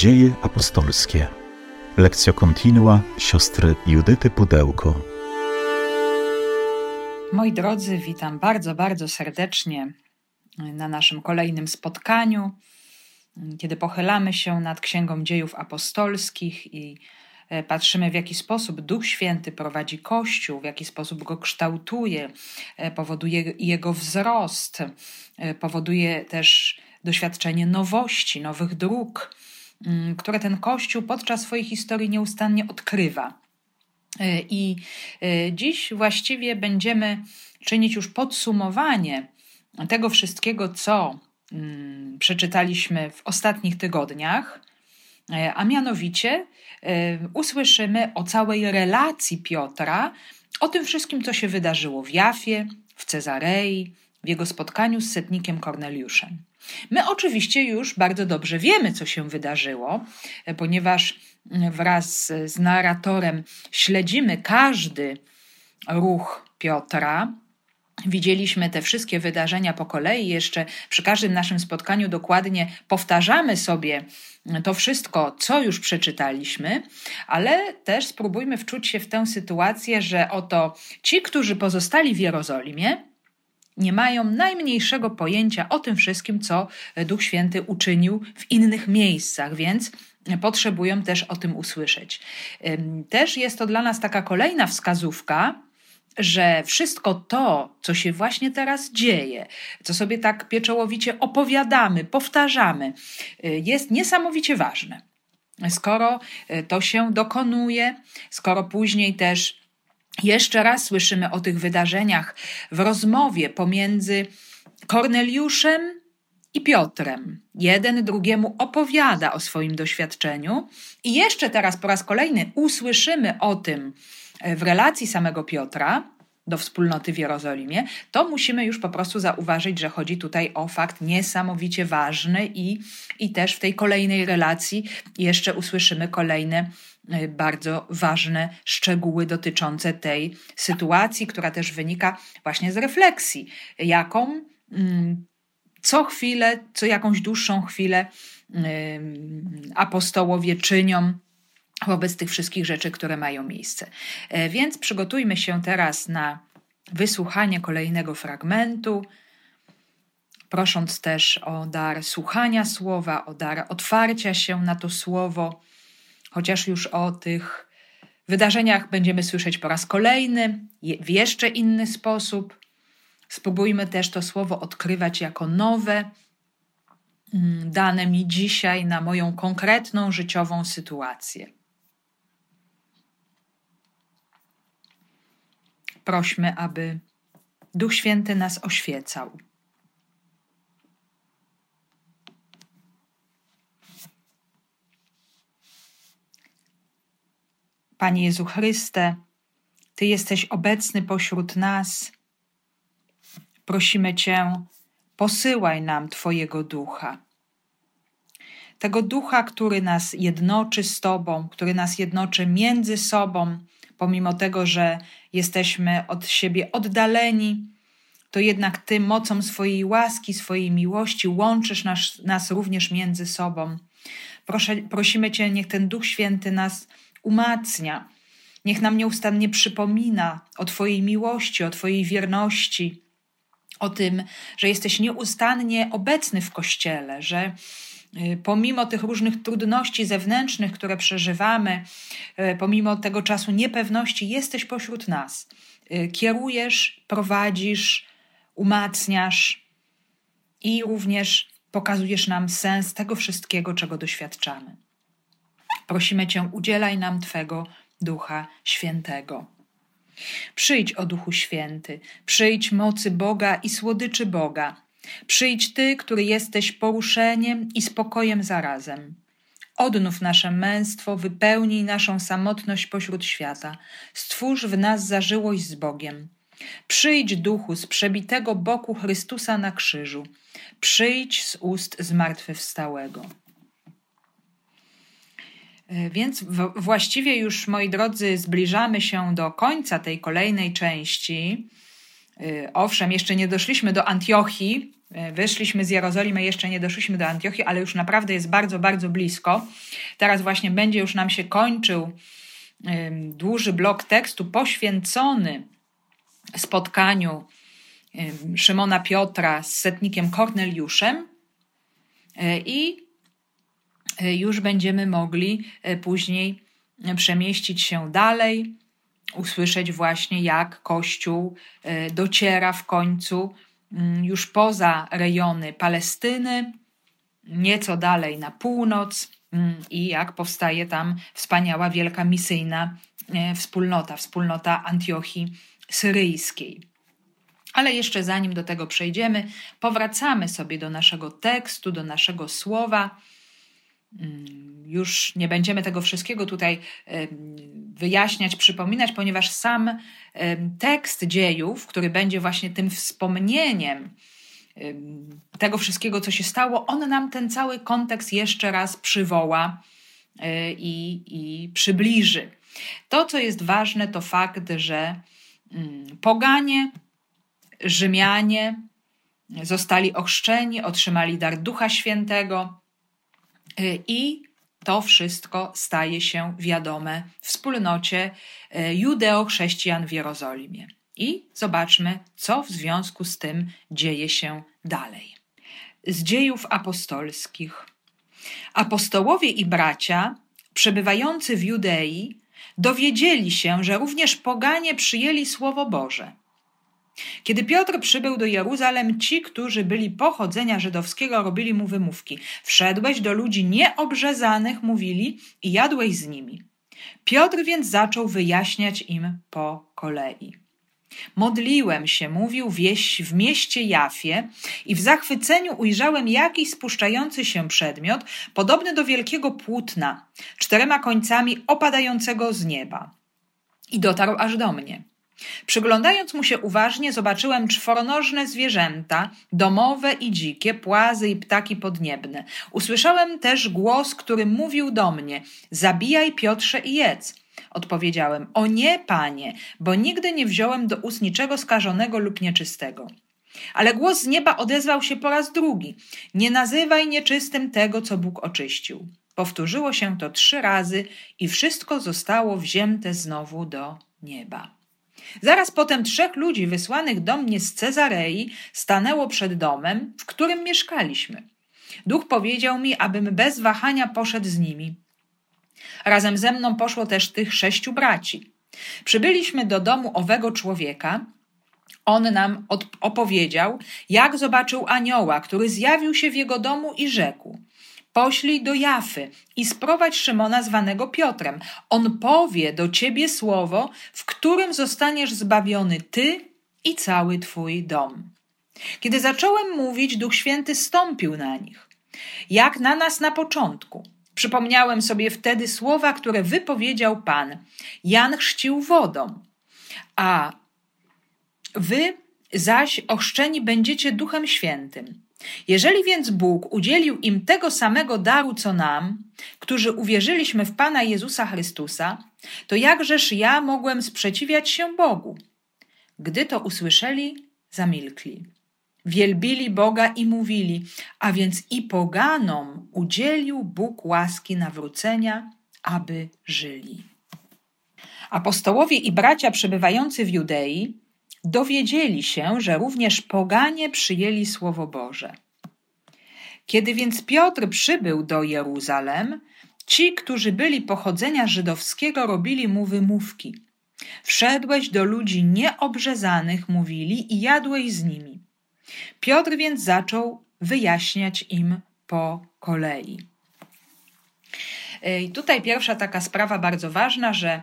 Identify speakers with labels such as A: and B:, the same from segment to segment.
A: Dzieje apostolskie. Lekcja kontinua siostry Judyty Pudełko.
B: Moi drodzy, witam bardzo, bardzo serdecznie na naszym kolejnym spotkaniu, kiedy pochylamy się nad Księgą Dziejów Apostolskich i e, patrzymy, w jaki sposób Duch Święty prowadzi Kościół, w jaki sposób go kształtuje, e, powoduje jego wzrost, e, powoduje też doświadczenie nowości, nowych dróg, które ten Kościół podczas swojej historii nieustannie odkrywa. E, I e, dziś właściwie będziemy czynić już podsumowanie tego wszystkiego, co mm, przeczytaliśmy w ostatnich tygodniach, e, a mianowicie usłyszymy o całej relacji Piotra, o tym wszystkim, co się wydarzyło w Jafie, w Cezarei, w jego spotkaniu z setnikiem Korneliuszem. My oczywiście już bardzo dobrze wiemy, co się wydarzyło, ponieważ wraz z narratorem śledzimy każdy ruch Piotra. Widzieliśmy te wszystkie wydarzenia po kolei, jeszcze przy każdym naszym spotkaniu dokładnie powtarzamy sobie to wszystko, co już przeczytaliśmy, ale też spróbujmy wczuć się w tę sytuację, że oto ci, którzy pozostali w Jerozolimie, nie mają najmniejszego pojęcia o tym wszystkim, co Duch Święty uczynił w innych miejscach, więc potrzebują też o tym usłyszeć. Też jest to dla nas taka kolejna wskazówka, że wszystko to, co się właśnie teraz dzieje, co sobie tak pieczołowicie opowiadamy, powtarzamy, y, jest niesamowicie ważne. Skoro y, to się dokonuje, skoro później też jeszcze raz słyszymy o tych wydarzeniach w rozmowie pomiędzy Korneliuszem i Piotrem. Jeden drugiemu opowiada o swoim doświadczeniu, i jeszcze teraz po raz kolejny usłyszymy o tym e, w relacji samego Piotra do wspólnoty w Jerozolimie, to musimy już po prostu zauważyć, że chodzi tutaj o fakt niesamowicie ważny i, i też w tej kolejnej relacji jeszcze usłyszymy kolejne bardzo ważne szczegóły dotyczące tej sytuacji, która też wynika właśnie z refleksji, jaką mm, co chwilę, co jakąś dłuższą chwilę apostołowie czynią wobec tych wszystkich rzeczy, które mają miejsce. E, więc przygotujmy się teraz na wysłuchanie kolejnego fragmentu, prosząc też o dar słuchania słowa, o dar otwarcia się na to słowo chociaż już o tych wydarzeniach będziemy słyszeć po raz kolejny, w jeszcze inny sposób. Spróbujmy też to słowo odkrywać jako nowe, mm, dane mi dzisiaj na moją konkretną życiową sytuację. Prośmy, aby Duch Święty nas oświecał. Panie Jezu Chryste, Ty jesteś obecny pośród nas. Prosimy Cię, posyłaj nam Twojego ducha. Tego ducha, który nas jednoczy z Tobą, który nas jednoczy między sobą, pomimo tego, że jesteśmy od siebie oddaleni, to jednak Ty mocą swojej łaski, swojej miłości łączysz nas, nas również między sobą. Proszę, prosimy Cię, niech ten Duch Święty nas umacnia. Niech nam nieustannie przypomina o Twojej miłości, o Twojej wierności, o tym, że jesteś nieustannie obecny w Kościele, że y, pomimo tych różnych trudności zewnętrznych, które przeżywamy, y, pomimo tego czasu niepewności, jesteś pośród nas. Y, kierujesz, prowadzisz, umacniasz i również pokazujesz nam sens tego wszystkiego, czego doświadczamy. Prosimy Cię, udzielaj nam Twego Ducha Świętego. Przyjdź, o Duchu Święty, przyjdź mocy Boga i słodyczy Boga. Przyjdź Ty, który jesteś poruszeniem i spokojem zarazem. Odnów nasze męstwo, wypełnij naszą samotność pośród świata. Stwórz w nas zażyłość z Bogiem. Przyjdź, duchu, z przebitego boku Chrystusa na krzyżu. Przyjdź z ust zmartwychwstałego. E, więc właściwie już, moi drodzy, zbliżamy się do końca tej kolejnej części. E, owszem, jeszcze nie doszliśmy do Antiochii, E, wyszliśmy z Jerozolimy, jeszcze nie doszliśmy do Antiochii, ale już naprawdę jest bardzo, bardzo blisko. Teraz właśnie będzie już nam się kończył duży blok tekstu poświęcony spotkaniu Szymona Piotra z setnikiem Korneliuszem i już będziemy mogli później przemieścić się dalej, usłyszeć właśnie jak Kościół dociera w końcu Mm, już poza rejony Palestyny, nieco dalej na północ mm, i jak powstaje tam wspaniała wielka misyjna wspólnota, wspólnota Antiochii Syryjskiej. Ale jeszcze zanim do tego przejdziemy, powracamy sobie do naszego tekstu, do naszego słowa. Mm, już nie będziemy tego wszystkiego tutaj wyjaśniać, przypominać, ponieważ sam tekst dziejów, który będzie właśnie tym wspomnieniem tego wszystkiego, co się stało, on nam ten cały kontekst jeszcze raz przywoła e, i, i przybliży. To, co jest ważne, to fakt, że mm, poganie, Rzymianie zostali ochrzczeni, otrzymali dar Ducha Świętego i to wszystko staje się wiadome wspólnocie e, judeo-chrześcijan w Jerozolimie. I zobaczmy, co w związku z tym dzieje się dalej. Z dziejów apostolskich. Apostołowie i bracia, przebywający w Judei, dowiedzieli się, że również poganie przyjęli Słowo Boże kiedy Piotr przybył do Jeruzalem, ci, którzy byli pochodzenia żydowskiego, robili mu wymówki. Wszedłeś do ludzi nieobrzezanych, mówili, i jadłeś z nimi. Piotr więc zaczął wyjaśniać im po kolei. Modliłem się, mówił wieś w mieście Jafie i w zachwyceniu ujrzałem jakiś spuszczający się przedmiot, podobny do wielkiego płótna, czterema końcami opadającego z nieba. I dotarł aż do mnie. Przyglądając mu się uważnie, zobaczyłem czworonożne zwierzęta, domowe i dzikie, płazy i ptaki podniebne. Usłyszałem też głos, który mówił do mnie: Zabijaj Piotrze i jedz. Odpowiedziałem: O nie, panie, bo nigdy nie wziąłem do ust niczego skażonego lub nieczystego. Ale głos z nieba odezwał się po raz drugi: Nie nazywaj nieczystym tego, co Bóg oczyścił. Powtórzyło się to trzy razy i wszystko zostało wzięte znowu do nieba. Zaraz potem trzech ludzi wysłanych do mnie z Cezarei stanęło przed domem, w którym mieszkaliśmy. Duch powiedział mi, abym bez wahania poszedł z nimi. Razem ze mną poszło też tych sześciu braci. Przybyliśmy do domu owego człowieka. On nam opowiedział, jak zobaczył anioła, który zjawił się w jego domu i rzekł: Poślij do Jafy i sprowadź Szymona zwanego Piotrem. On powie do ciebie słowo, w którym zostaniesz zbawiony ty i cały twój dom. Kiedy zacząłem mówić, Duch Święty stąpił na nich, jak na nas na początku. Przypomniałem sobie wtedy słowa, które wypowiedział Pan. Jan chrzcił wodą, a wy zaś ochrzczeni będziecie Duchem Świętym. Jeżeli więc Bóg udzielił im tego samego daru, co nam, którzy uwierzyliśmy w Pana Jezusa Chrystusa, to jakżeż ja mogłem sprzeciwiać się Bogu? Gdy to usłyszeli, zamilkli. Wielbili Boga i mówili, a więc i poganom udzielił Bóg łaski nawrócenia, aby żyli. Apostołowie i bracia przebywający w Judei dowiedzieli się, że również poganie przyjęli Słowo Boże. Kiedy więc Piotr przybył do Jeruzalem, ci, którzy byli pochodzenia żydowskiego, robili mu wymówki. Wszedłeś do ludzi nieobrzezanych, mówili, i jadłeś z nimi. Piotr więc zaczął wyjaśniać im po kolei. I tutaj pierwsza taka sprawa bardzo ważna, że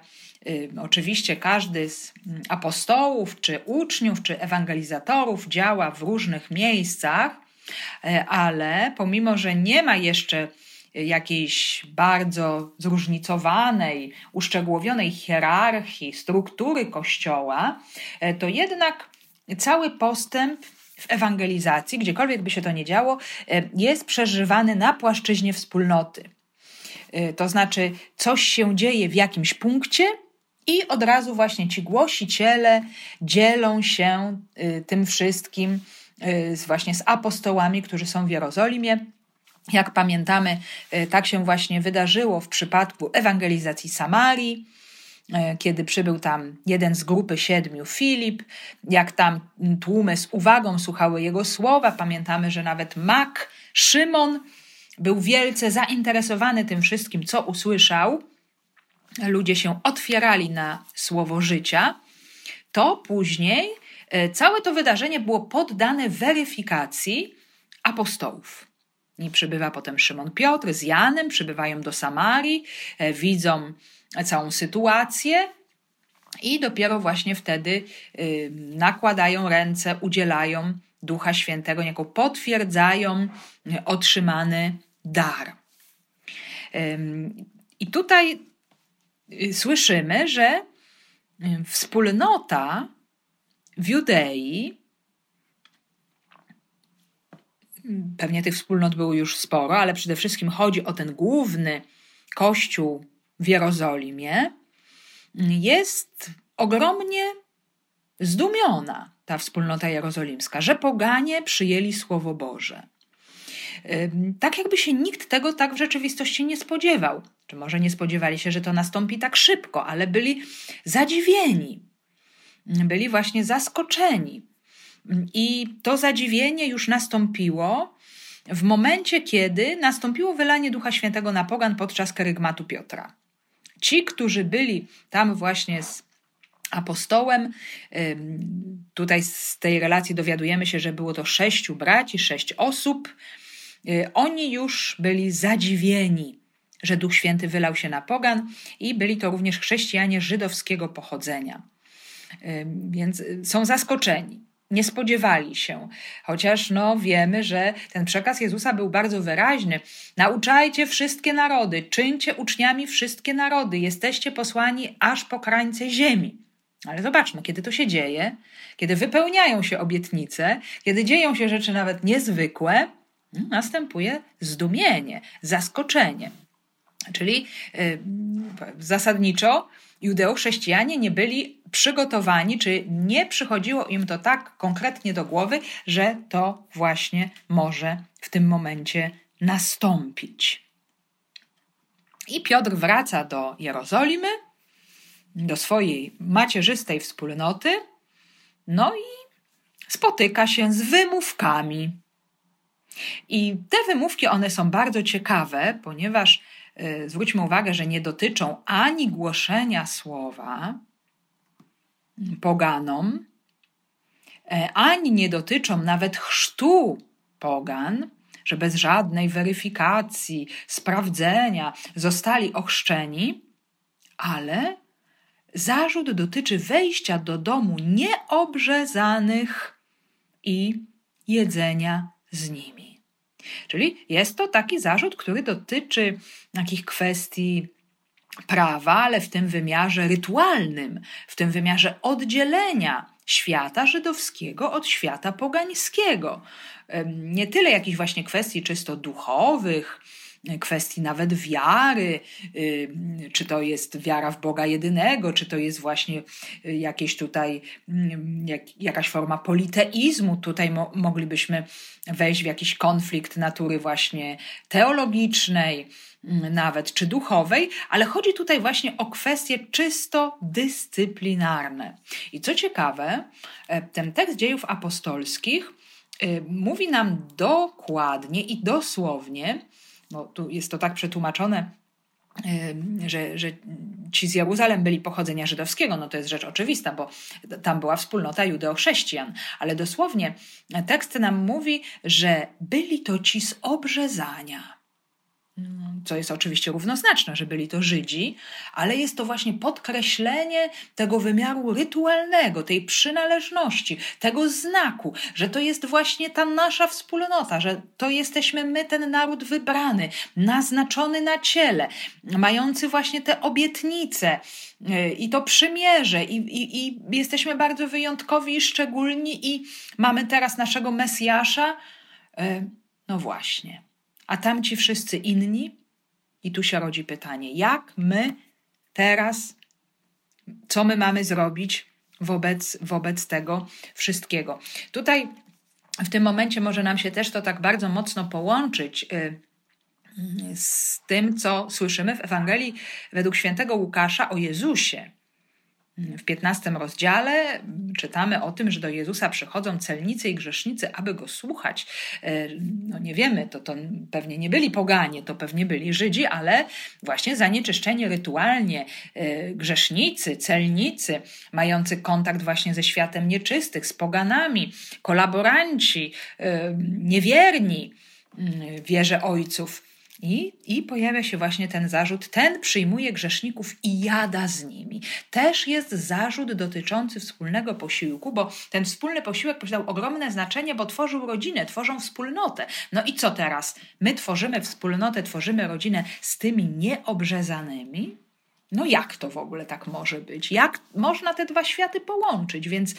B: oczywiście każdy z mm, apostołów, czy uczniów, czy ewangelizatorów działa w różnych miejscach, y, ale pomimo, że nie ma jeszcze jakiejś bardzo zróżnicowanej, uszczegółowionej hierarchii, struktury Kościoła, y, to jednak cały postęp w ewangelizacji, gdziekolwiek by się to nie działo, jest przeżywany na płaszczyźnie wspólnoty. To znaczy, coś się dzieje w jakimś punkcie, i od razu właśnie ci głosiciele dzielą się y, tym wszystkim z, właśnie z apostołami, którzy są w Jerozolimie. Jak pamiętamy, tak się właśnie wydarzyło w przypadku ewangelizacji Samarii, kiedy przybył tam jeden z grupy siedmiu, Filip, jak tam tłumy z uwagą słuchały jego słowa. Pamiętamy, że nawet Mak, Szymon był wielce zainteresowany tym wszystkim, co usłyszał. Ludzie się otwierali na słowo życia. To później e, całe to wydarzenie było poddane weryfikacji apostołów. I przybywa potem Szymon Piotr z Janem, przybywają do Samarii, e, widzą całą sytuację i dopiero właśnie wtedy y, nakładają ręce, udzielają Ducha Świętego, jako potwierdzają otrzymany dar. I tutaj słyszymy, że y, wspólnota w Judei, pewnie tych wspólnot było już sporo, ale przede wszystkim chodzi o ten główny kościół w Jerozolimie, jest ogromnie zdumiona ta wspólnota jerozolimska, że poganie przyjęli Słowo Boże. Tak jakby się nikt tego tak w rzeczywistości nie spodziewał. Czy może nie spodziewali się, że to nastąpi tak szybko, ale byli zadziwieni, byli właśnie zaskoczeni. I to zadziwienie już nastąpiło w momencie, kiedy nastąpiło wylanie Ducha Świętego na pogan podczas kerygmatu Piotra. Ci, którzy byli tam właśnie z apostołem, tutaj z tej relacji dowiadujemy się, że było to sześciu braci, sześć osób, oni już byli zadziwieni, że Duch Święty wylał się na pogan i byli to również chrześcijanie żydowskiego pochodzenia. Więc y, są zaskoczeni nie spodziewali się. Chociaż no, wiemy, że ten przekaz Jezusa był bardzo wyraźny. Nauczajcie wszystkie narody, czyńcie uczniami wszystkie narody, jesteście posłani aż po krańce ziemi. Ale zobaczmy, kiedy to się dzieje, kiedy wypełniają się obietnice, kiedy dzieją się rzeczy nawet niezwykłe, następuje zdumienie, zaskoczenie. Czyli yy, zasadniczo judeo-chrześcijanie nie byli przygotowani, czy nie przychodziło im to tak konkretnie do głowy, że to właśnie może w tym momencie nastąpić. I Piotr wraca do Jerozolimy, do swojej macierzystej wspólnoty, no i spotyka się z wymówkami. I te wymówki, one są bardzo ciekawe, ponieważ y, zwróćmy uwagę, że nie dotyczą ani głoszenia słowa, poganom, e, ani nie dotyczą nawet chrztu pogan, że bez żadnej weryfikacji, sprawdzenia zostali ochrzczeni, ale zarzut dotyczy wejścia do domu nieobrzezanych i jedzenia z nimi. Czyli jest to taki zarzut, który dotyczy takich kwestii prawa, ale w tym wymiarze rytualnym, w tym wymiarze oddzielenia świata żydowskiego od świata pogańskiego. Nie tyle jakichś właśnie kwestii czysto duchowych, kwestii nawet wiary, czy to jest wiara w Boga jedynego, czy to jest właśnie y, jakieś tutaj jak, jakaś forma politeizmu. Tutaj mo moglibyśmy wejść w jakiś konflikt natury właśnie teologicznej, nawet czy duchowej, ale chodzi tutaj właśnie o kwestie czysto dyscyplinarne. I co ciekawe, e, ten tekst dziejów apostolskich y, mówi nam dokładnie i dosłownie, bo tu jest to tak przetłumaczone, że, że ci z Jeruzalem byli pochodzenia żydowskiego, no to jest rzecz oczywista, bo tam była wspólnota judeo-chrześcijan, ale dosłownie tekst nam mówi, że byli to ci z obrzezania co jest oczywiście równoznaczne, że byli to Żydzi, ale jest to właśnie podkreślenie tego wymiaru rytualnego, tej przynależności, tego znaku, że to jest właśnie ta nasza wspólnota, że to jesteśmy my, ten naród wybrany, naznaczony na ciele, mający właśnie te obietnice y, i to przymierze, i, i, i jesteśmy bardzo wyjątkowi i szczególni, i mamy teraz naszego Mesjasza. Y, no właśnie. A tamci wszyscy inni, i tu się rodzi pytanie, jak my teraz, co my mamy zrobić wobec, wobec tego wszystkiego? Tutaj w tym momencie może nam się też to tak bardzo mocno połączyć y, z tym, co słyszymy w Ewangelii według świętego Łukasza o Jezusie. W 15 rozdziale czytamy o tym, że do Jezusa przychodzą celnicy i grzesznicy, aby go słuchać. E, no nie wiemy, to, to pewnie nie byli poganie, to pewnie byli Żydzi, ale właśnie zanieczyszczeni rytualnie e, grzesznicy, celnicy, mający kontakt właśnie ze światem nieczystych, z poganami, kolaboranci, e, niewierni wierze ojców. I, I pojawia się właśnie ten zarzut, ten przyjmuje grzeszników i jada z nimi. Też jest zarzut dotyczący wspólnego posiłku, bo ten wspólny posiłek posiadał ogromne znaczenie, bo tworzył rodzinę, tworzą wspólnotę. No i co teraz? My tworzymy wspólnotę, tworzymy rodzinę z tymi nieobrzezanymi? No jak to w ogóle tak może być? Jak można te dwa światy połączyć? Więc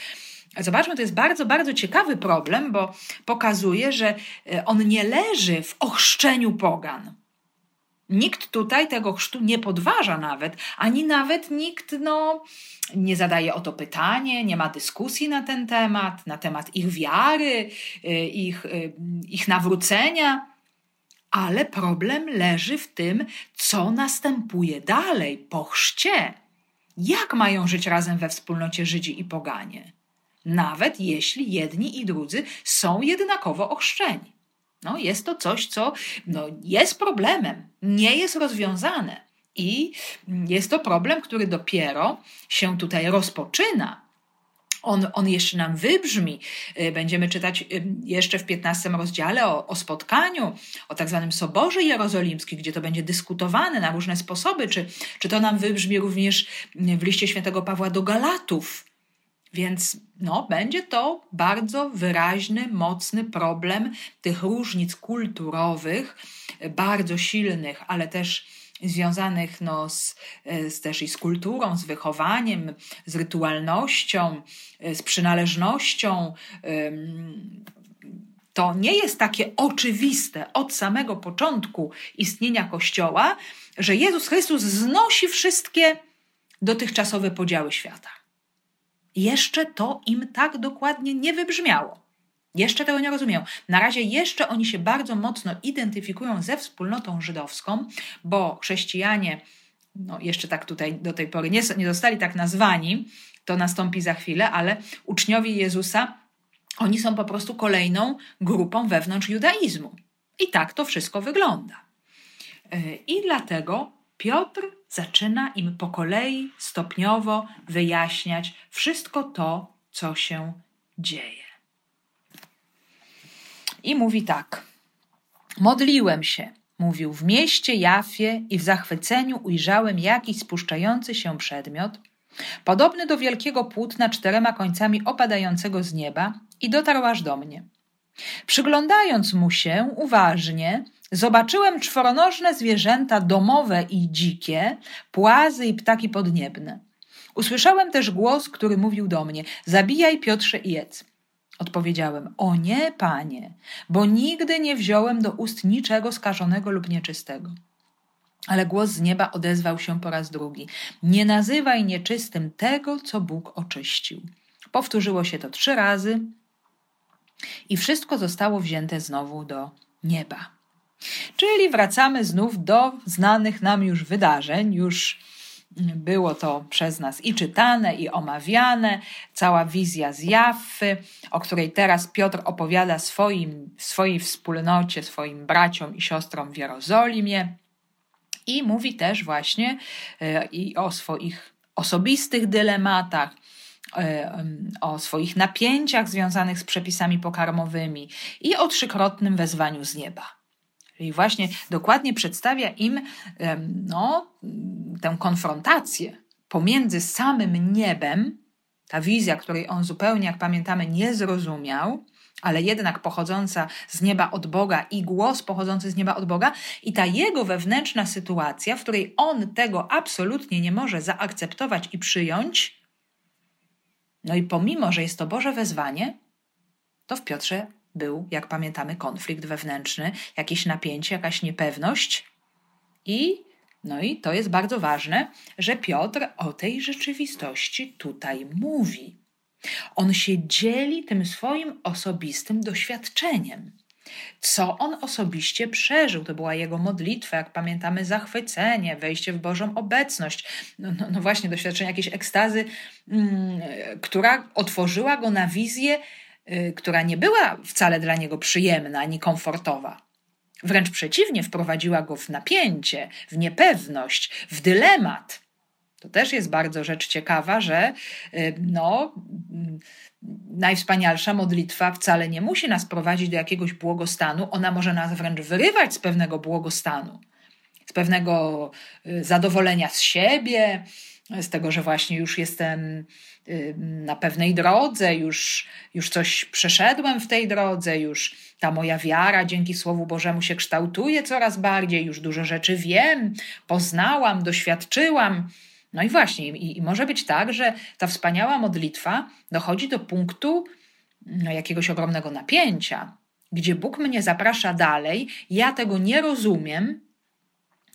B: Zobaczmy, to jest bardzo, bardzo ciekawy problem, bo pokazuje, że e, on nie leży w ochrzczeniu pogan. Nikt tutaj tego chrztu nie podważa nawet, ani nawet nikt no, nie zadaje o to pytanie, nie ma dyskusji na ten temat, na temat ich wiary, e, ich, e, ich nawrócenia. Ale problem leży w tym, co następuje dalej po chrzcie. Jak mają żyć razem we wspólnocie Żydzi i Poganie? Nawet jeśli jedni i drudzy są jednakowo ochrzczeni. No, jest to coś, co no, jest problemem, nie jest rozwiązane. I jest to problem, który dopiero się tutaj rozpoczyna. On, on jeszcze nam wybrzmi. Y, będziemy czytać y, jeszcze w 15 rozdziale o, o spotkaniu, o tak zwanym Soborze Jerozolimskim, gdzie to będzie dyskutowane na różne sposoby. Czy, czy to nam wybrzmi również w liście świętego Pawła do Galatów, więc no, będzie to bardzo wyraźny, mocny problem tych różnic kulturowych, bardzo silnych, ale też związanych no, z, z, też i z kulturą, z wychowaniem, z rytualnością, z przynależnością. To nie jest takie oczywiste od samego początku istnienia Kościoła, że Jezus Chrystus znosi wszystkie dotychczasowe podziały świata. Jeszcze to im tak dokładnie nie wybrzmiało. Jeszcze tego nie rozumieją. Na razie jeszcze oni się bardzo mocno identyfikują ze wspólnotą żydowską, bo chrześcijanie, no jeszcze tak tutaj do tej pory nie, nie zostali tak nazwani, to nastąpi za chwilę, ale uczniowie Jezusa, oni są po prostu kolejną grupą wewnątrz judaizmu. I tak to wszystko wygląda. I dlatego Piotr zaczyna im po kolei stopniowo wyjaśniać wszystko to, co się dzieje. I mówi tak: Modliłem się, mówił, w mieście Jafie i w zachwyceniu ujrzałem jakiś spuszczający się przedmiot, podobny do wielkiego płótna czterema końcami opadającego z nieba, i dotarł aż do mnie. Przyglądając mu się uważnie, Zobaczyłem czworonożne zwierzęta domowe i dzikie, płazy i ptaki podniebne. Usłyszałem też głos, który mówił do mnie: Zabijaj, Piotrze, i jedz. Odpowiedziałem: O nie, panie, bo nigdy nie wziąłem do ust niczego skażonego lub nieczystego. Ale głos z nieba odezwał się po raz drugi: Nie nazywaj nieczystym tego, co Bóg oczyścił. Powtórzyło się to trzy razy i wszystko zostało wzięte znowu do nieba. Czyli wracamy znów do znanych nam już wydarzeń, już było to przez nas i czytane, i omawiane, cała wizja z Jaffy, o której teraz Piotr opowiada swoim, swojej wspólnocie, swoim braciom i siostrom w Jerozolimie. I mówi też właśnie e, i o swoich osobistych dylematach, e, o swoich napięciach związanych z przepisami pokarmowymi i o trzykrotnym wezwaniu z nieba. Czyli właśnie dokładnie przedstawia im no, tę konfrontację pomiędzy samym niebem, ta wizja, której on zupełnie, jak pamiętamy, nie zrozumiał, ale jednak pochodząca z nieba od Boga i głos pochodzący z nieba od Boga, i ta jego wewnętrzna sytuacja, w której on tego absolutnie nie może zaakceptować i przyjąć. No i pomimo, że jest to Boże wezwanie, to w Piotrze był, jak pamiętamy, konflikt wewnętrzny, jakieś napięcie, jakaś niepewność. I, no i to jest bardzo ważne, że Piotr o tej rzeczywistości tutaj mówi. On się dzieli tym swoim osobistym doświadczeniem. Co on osobiście przeżył? To była jego modlitwa, jak pamiętamy, zachwycenie, wejście w Bożą obecność. No, no, no właśnie, doświadczenie jakiejś ekstazy, mm, która otworzyła go na wizję, która nie była wcale dla niego przyjemna ani komfortowa. Wręcz przeciwnie, wprowadziła go w napięcie, w niepewność, w dylemat. To też jest bardzo rzecz ciekawa, że y, no, mm, najwspanialsza modlitwa wcale nie musi nas prowadzić do jakiegoś błogostanu, ona może nas wręcz wyrywać z pewnego błogostanu, z pewnego y, zadowolenia z siebie, z tego, że właśnie już jestem y, na pewnej drodze, już, już coś przeszedłem w tej drodze, już ta moja wiara dzięki Słowu Bożemu się kształtuje coraz bardziej, już dużo rzeczy wiem, poznałam, doświadczyłam. No i właśnie, i, i może być tak, że ta wspaniała modlitwa dochodzi do punktu no, jakiegoś ogromnego napięcia, gdzie Bóg mnie zaprasza dalej, ja tego nie rozumiem,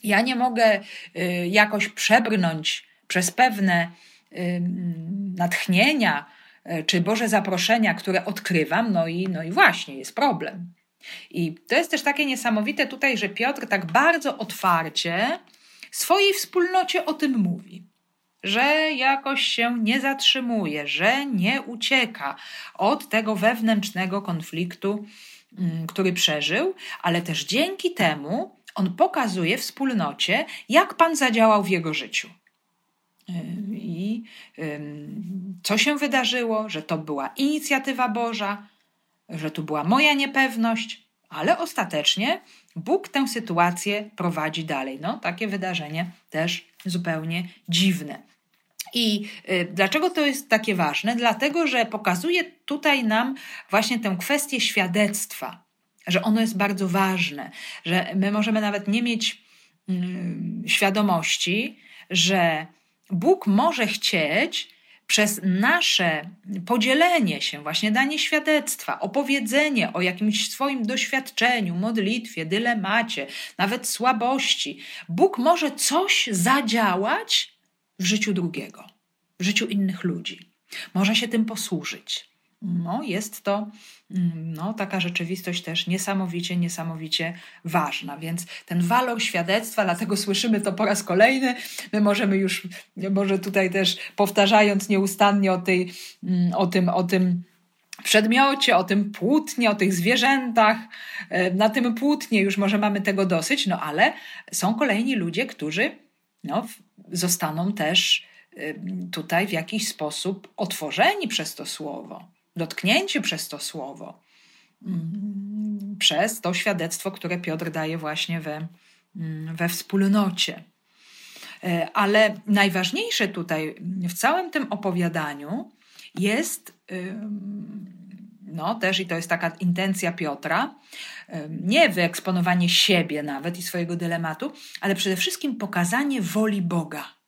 B: ja nie mogę y, jakoś przebrnąć przez pewne natchnienia y, czy Boże zaproszenia, które odkrywam, no i, no i właśnie jest problem. I to jest też takie niesamowite tutaj, że Piotr tak bardzo otwarcie swojej wspólnocie o tym mówi. Że jakoś się nie zatrzymuje, że nie ucieka od tego wewnętrznego konfliktu, mm, który przeżył, ale też dzięki temu on pokazuje wspólnocie, jak Pan zadziałał w jego życiu. I co się wydarzyło, że to była inicjatywa Boża, że tu była moja niepewność, ale ostatecznie Bóg tę sytuację prowadzi dalej. No, takie wydarzenie też zupełnie dziwne. I y, dlaczego to jest takie ważne? Dlatego, że pokazuje tutaj nam właśnie tę kwestię świadectwa, że ono jest bardzo ważne, że my możemy nawet nie mieć mm, świadomości, że Bóg może chcieć przez nasze podzielenie się, właśnie danie świadectwa, opowiedzenie o jakimś swoim doświadczeniu, modlitwie, dylemacie, nawet słabości, Bóg może coś zadziałać w życiu drugiego, w życiu innych ludzi. Może się tym posłużyć. No, jest to mm, no, taka rzeczywistość też niesamowicie, niesamowicie ważna. Więc ten walor świadectwa, dlatego słyszymy to po raz kolejny. My możemy już, może tutaj też powtarzając nieustannie o, tej, mm, o tym, o tym przedmiocie, o tym płótnie, o tych zwierzętach. E, na tym płótnie już może mamy tego dosyć, no ale są kolejni ludzie, którzy no, zostaną też tutaj w jakiś sposób otworzeni przez to słowo dotknięci przez to słowo, mm, przez to świadectwo, które Piotr daje właśnie we, mm, we wspólnocie. E, ale najważniejsze tutaj w całym tym opowiadaniu jest, no też i to jest taka intencja Piotra, nie wyeksponowanie siebie nawet i swojego dylematu, ale przede wszystkim pokazanie woli Boga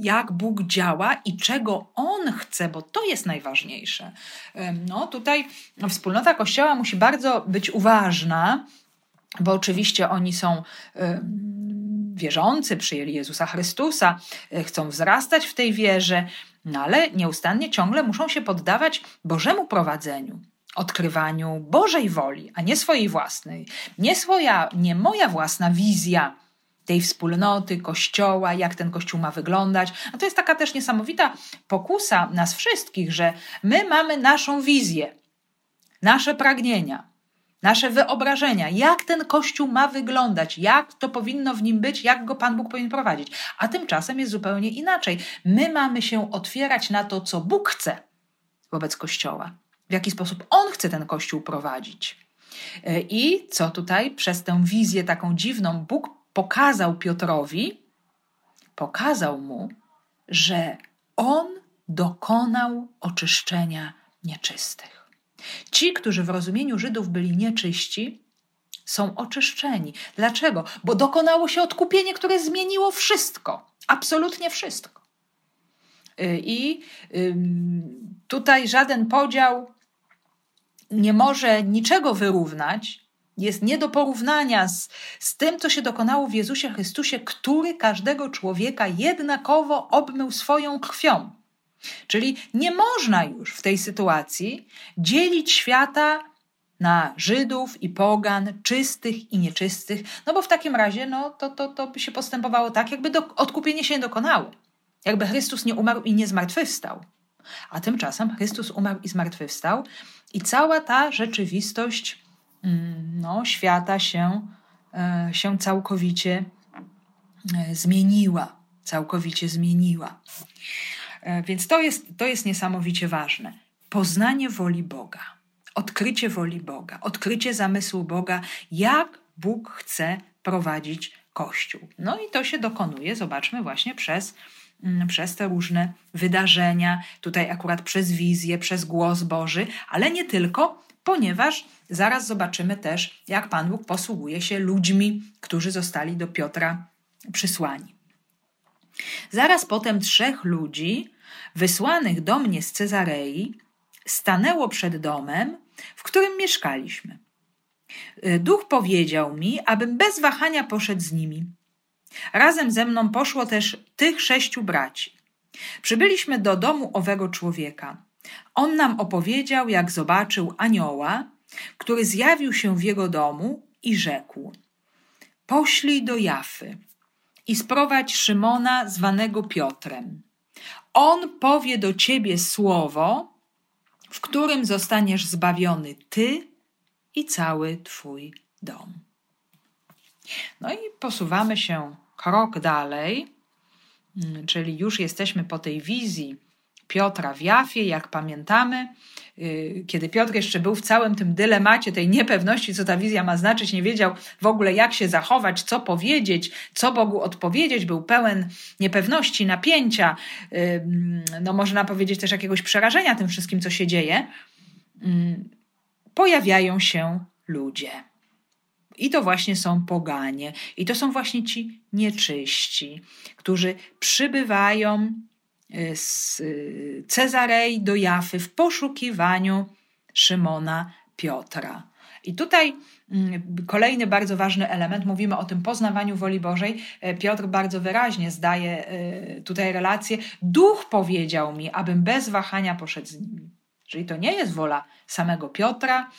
B: jak Bóg działa i czego On chce, bo to jest najważniejsze. No tutaj wspólnota Kościoła musi bardzo być uważna, bo oczywiście oni są wierzący, przyjęli Jezusa Chrystusa, e, chcą wzrastać w tej wierze, no ale nieustannie ciągle muszą się poddawać Bożemu prowadzeniu odkrywaniu Bożej woli, a nie swojej własnej. Nie swoja, nie moja własna wizja tej wspólnoty, kościoła, jak ten kościół ma wyglądać. A to jest taka też niesamowita pokusa nas wszystkich, że my mamy naszą wizję, nasze pragnienia, nasze wyobrażenia, jak ten kościół ma wyglądać, jak to powinno w nim być, jak go Pan Bóg powinien prowadzić. A tymczasem jest zupełnie inaczej. My mamy się otwierać na to, co Bóg chce wobec kościoła, w jaki sposób On chce ten kościół prowadzić. I co tutaj przez tę wizję taką dziwną Bóg pokazał Piotrowi, pokazał mu, że on dokonał oczyszczenia nieczystych. Ci, którzy w rozumieniu Żydów byli nieczyści, są oczyszczeni. Dlaczego? Bo dokonało się odkupienie, które zmieniło wszystko, absolutnie wszystko. I tutaj żaden podział nie może niczego wyrównać, jest nie do porównania z, z tym, co się dokonało w Jezusie Chrystusie, który każdego człowieka jednakowo obmył swoją krwią. Czyli nie można już w tej sytuacji dzielić świata na Żydów i pogan, czystych i nieczystych, no bo w takim razie no, to, to, to by się postępowało tak, jakby do, odkupienie się nie dokonało. Jakby Chrystus nie umarł i nie zmartwychwstał. A tymczasem Chrystus umarł i zmartwychwstał i cała ta rzeczywistość no, świata się, e, się całkowicie e, zmieniła. Całkowicie zmieniła. E, więc to jest, to jest niesamowicie ważne. Poznanie woli Boga, odkrycie woli Boga, odkrycie zamysłu Boga, jak Bóg chce prowadzić Kościół. No i to się dokonuje, zobaczmy, właśnie przez, mm, przez te różne wydarzenia, tutaj akurat przez wizję, przez głos Boży, ale nie tylko, ponieważ zaraz zobaczymy też, jak Pan Bóg posługuje się ludźmi, którzy zostali do Piotra przysłani. Zaraz potem trzech ludzi, wysłanych do mnie z Cezarei, stanęło przed domem, w którym mieszkaliśmy. E, duch powiedział mi, abym bez wahania poszedł z nimi. Razem ze mną poszło też tych sześciu braci. Przybyliśmy do domu owego człowieka. On nam opowiedział, jak zobaczył anioła, który zjawił się w jego domu i rzekł: Poślij do Jafy i sprowadź Szymona, zwanego Piotrem. On powie do ciebie słowo, w którym zostaniesz zbawiony ty i cały twój dom. No i posuwamy się krok dalej, czyli już jesteśmy po tej wizji Piotra w Jafie, jak pamiętamy, y, kiedy Piotr jeszcze był w całym tym dylemacie, tej niepewności, co ta wizja ma znaczyć, nie wiedział w ogóle, jak się zachować, co powiedzieć, co Bogu odpowiedzieć, był pełen niepewności, napięcia, y, no można powiedzieć też jakiegoś przerażenia tym wszystkim, co się dzieje, y, pojawiają się ludzie. I to właśnie są poganie, i to są właśnie ci nieczyści, którzy przybywają z y, Cezarei do Jafy w poszukiwaniu Szymona Piotra. I tutaj mm, kolejny bardzo ważny element, mówimy o tym poznawaniu woli Bożej. E, Piotr bardzo wyraźnie zdaje e, tutaj relację. Duch powiedział mi, abym bez wahania poszedł z nimi. Czyli to nie jest wola samego Piotra,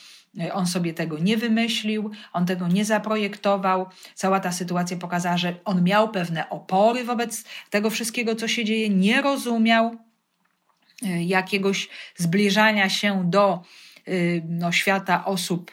B: on sobie tego nie wymyślił, on tego nie zaprojektował. Cała ta sytuacja pokazała, że on miał pewne opory wobec tego wszystkiego, co się dzieje, nie rozumiał e, jakiegoś zbliżania się do e, no, świata osób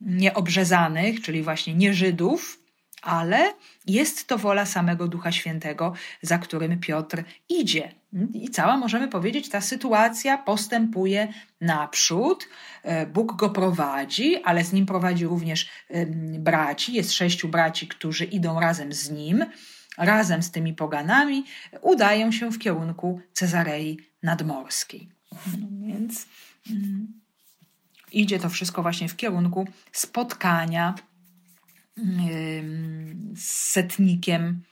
B: nieobrzezanych, czyli właśnie nie Żydów, ale jest to wola samego Ducha Świętego, za którym Piotr idzie. I cała, możemy powiedzieć, ta sytuacja postępuje naprzód. E, Bóg go prowadzi, ale z nim prowadzi również braci. Jest sześciu braci, którzy idą razem z nim, razem z tymi poganami, udają się w kierunku Cezarei Nadmorskiej. No więc mm, idzie to wszystko właśnie w kierunku spotkania z setnikiem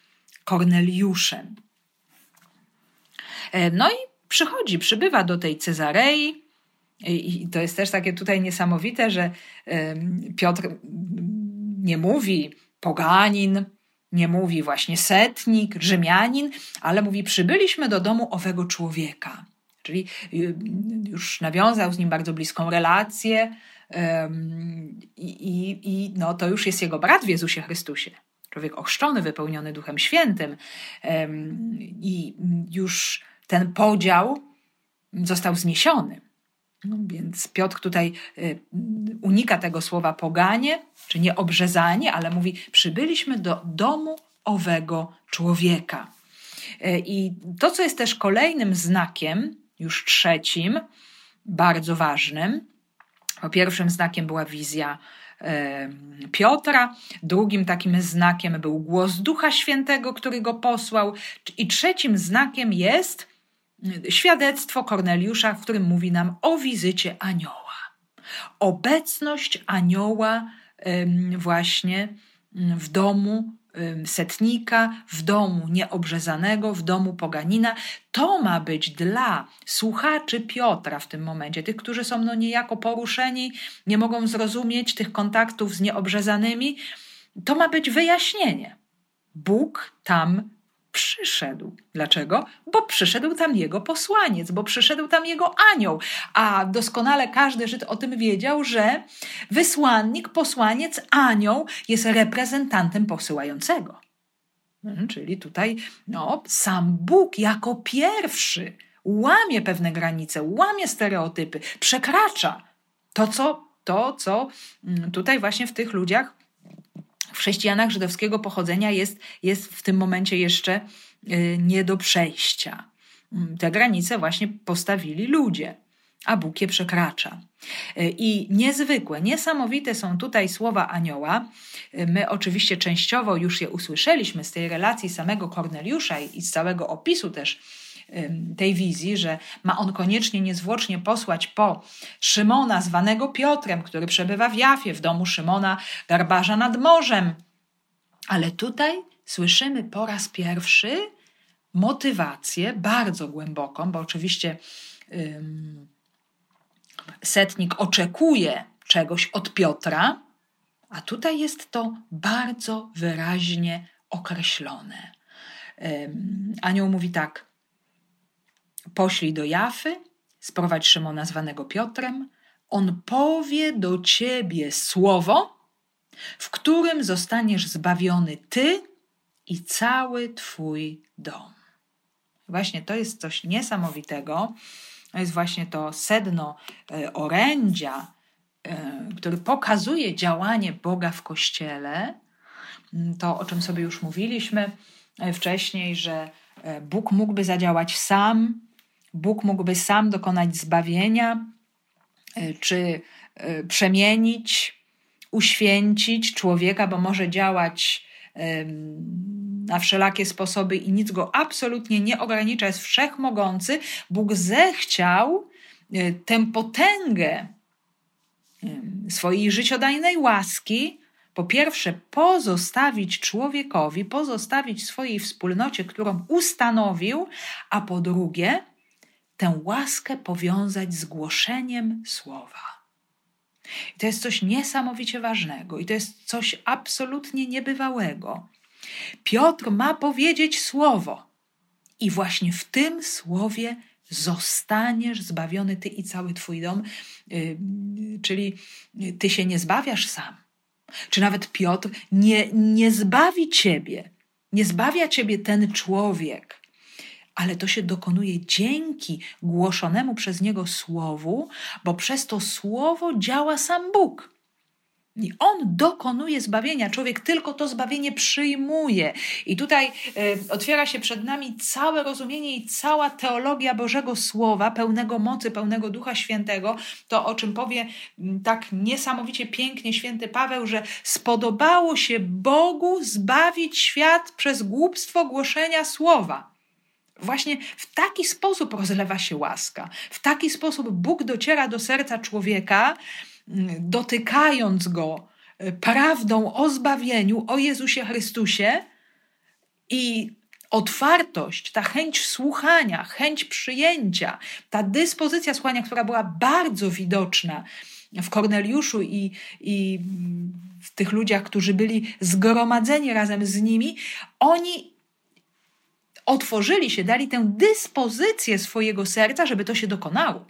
B: Korneliuszem. E, no i przychodzi, przybywa do tej Cezarei. I to jest też takie tutaj niesamowite, że Piotr nie mówi poganin, nie mówi właśnie setnik, Rzymianin, ale mówi: Przybyliśmy do domu owego człowieka. Czyli y, już nawiązał z nim bardzo bliską relację, i, i, no, to już jest jego brat w Jezusie Chrystusie. Człowiek ochrzczony, wypełniony Duchem Świętym. I już ten podział został zniesiony. No, więc Piotr tutaj y, unika tego słowa poganie, czy nie obrzezanie, ale mówi: Przybyliśmy do domu owego człowieka. E, I to, co jest też kolejnym znakiem, już trzecim, bardzo ważnym, pierwszym znakiem była wizja Piotra, drugim takim znakiem był głos Ducha Świętego, który go posłał, i trzecim znakiem jest świadectwo Korneliusza, w którym mówi nam o wizycie anioła. Obecność anioła właśnie w domu setnika, w domu nieobrzezanego, w domu poganina. To ma być dla słuchaczy Piotra w tym momencie, tych, którzy są no niejako poruszeni, nie mogą zrozumieć tych kontaktów z nieobrzezanymi. To ma być wyjaśnienie. Bóg tam przyszedł. Dlaczego? Bo przyszedł tam jego posłaniec, bo przyszedł tam jego anioł. A doskonale każdy Żyd o tym wiedział, że wysłannik, posłaniec, anioł jest reprezentantem posyłającego. Mhm, czyli tutaj no, sam Bóg jako pierwszy łamie pewne granice, łamie stereotypy, przekracza to, co, to, co mm, tutaj właśnie w tych ludziach w chrześcijanach żydowskiego pochodzenia jest, jest w tym momencie jeszcze y, nie do przejścia. Mm, te granice właśnie postawili ludzie, a Bóg je przekracza. Y, I niezwykłe, niesamowite są tutaj słowa anioła. Y, my oczywiście częściowo już je usłyszeliśmy z tej relacji samego Korneliusza i z całego opisu też tej wizji, że ma on koniecznie niezwłocznie posłać po Szymona, zwanego Piotrem, który przebywa w Jafie, w domu Szymona, garbarza nad morzem. Ale tutaj słyszymy po raz pierwszy motywację bardzo głęboką, bo oczywiście ym, setnik oczekuje czegoś od Piotra, a tutaj jest to bardzo wyraźnie określone. Ym, anioł mówi tak: Poślij do Jafy, sprowadź Szymona zwanego Piotrem, on powie do ciebie słowo, w którym zostaniesz zbawiony ty i cały twój dom. Właśnie to jest coś niesamowitego. To jest właśnie to sedno e, orędzia, e, który pokazuje działanie Boga w Kościele. To, o czym sobie już mówiliśmy e, wcześniej, że Bóg mógłby zadziałać sam, Bóg mógłby sam dokonać zbawienia, e, czy e, przemienić, uświęcić człowieka, bo może działać na wszelakie sposoby i nic go absolutnie nie ogranicza, jest wszechmogący. Bóg zechciał e, tę potęgę swojej życiodajnej łaski, po pierwsze, pozostawić człowiekowi, pozostawić swojej wspólnocie, którą ustanowił, a po drugie, tę łaskę powiązać z głoszeniem słowa. I to jest coś niesamowicie ważnego i to jest coś absolutnie niebywałego. Piotr ma powiedzieć słowo, i właśnie w tym słowie zostaniesz zbawiony ty i cały twój dom, yy, czyli ty się nie zbawiasz sam. Czy nawet Piotr nie, nie zbawi ciebie, nie zbawia ciebie ten człowiek, ale to się dokonuje dzięki głoszonemu przez niego słowu, bo przez to słowo działa sam Bóg. I on dokonuje zbawienia, człowiek tylko to zbawienie przyjmuje. I tutaj y, otwiera się przed nami całe rozumienie i cała teologia Bożego Słowa, pełnego mocy, pełnego Ducha Świętego. To, o czym powie tak niesamowicie pięknie święty Paweł, że spodobało się Bogu zbawić świat przez głupstwo głoszenia Słowa. Właśnie w taki sposób rozlewa się łaska. W taki sposób Bóg dociera do serca człowieka, mm, dotykając go e, prawdą o zbawieniu, o Jezusie Chrystusie i otwartość, ta chęć słuchania, chęć przyjęcia, ta dyspozycja słuchania, która była bardzo widoczna w Korneliuszu i, i w tych ludziach, którzy byli zgromadzeni razem z nimi, oni otworzyli się, dali tę dyspozycję swojego serca, żeby to się dokonało,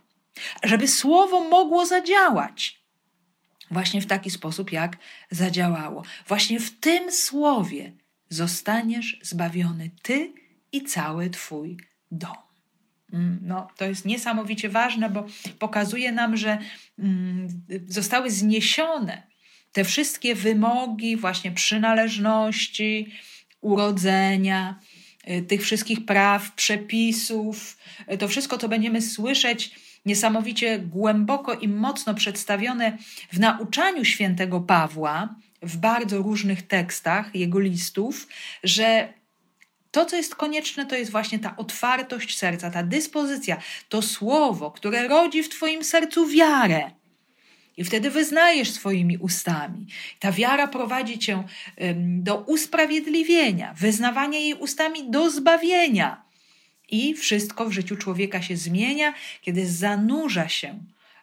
B: żeby słowo mogło zadziałać. Właśnie w taki sposób, jak zadziałało. Właśnie w tym słowie zostaniesz zbawiony ty i cały twój dom. Mm, no, to jest niesamowicie ważne, bo pokazuje nam, że mm, zostały zniesione te wszystkie wymogi, właśnie przynależności, urodzenia, tych wszystkich praw, przepisów, y, to wszystko, co będziemy słyszeć niesamowicie głęboko i mocno przedstawione w nauczaniu świętego Pawła, w bardzo różnych tekstach jego listów, że to, co jest konieczne, to jest właśnie ta otwartość serca, ta dyspozycja, to słowo, które rodzi w Twoim sercu wiarę i wtedy wyznajesz swoimi ustami. Ta wiara prowadzi cię do usprawiedliwienia, wyznawania jej ustami do zbawienia. I wszystko w życiu człowieka się zmienia, kiedy zanurza się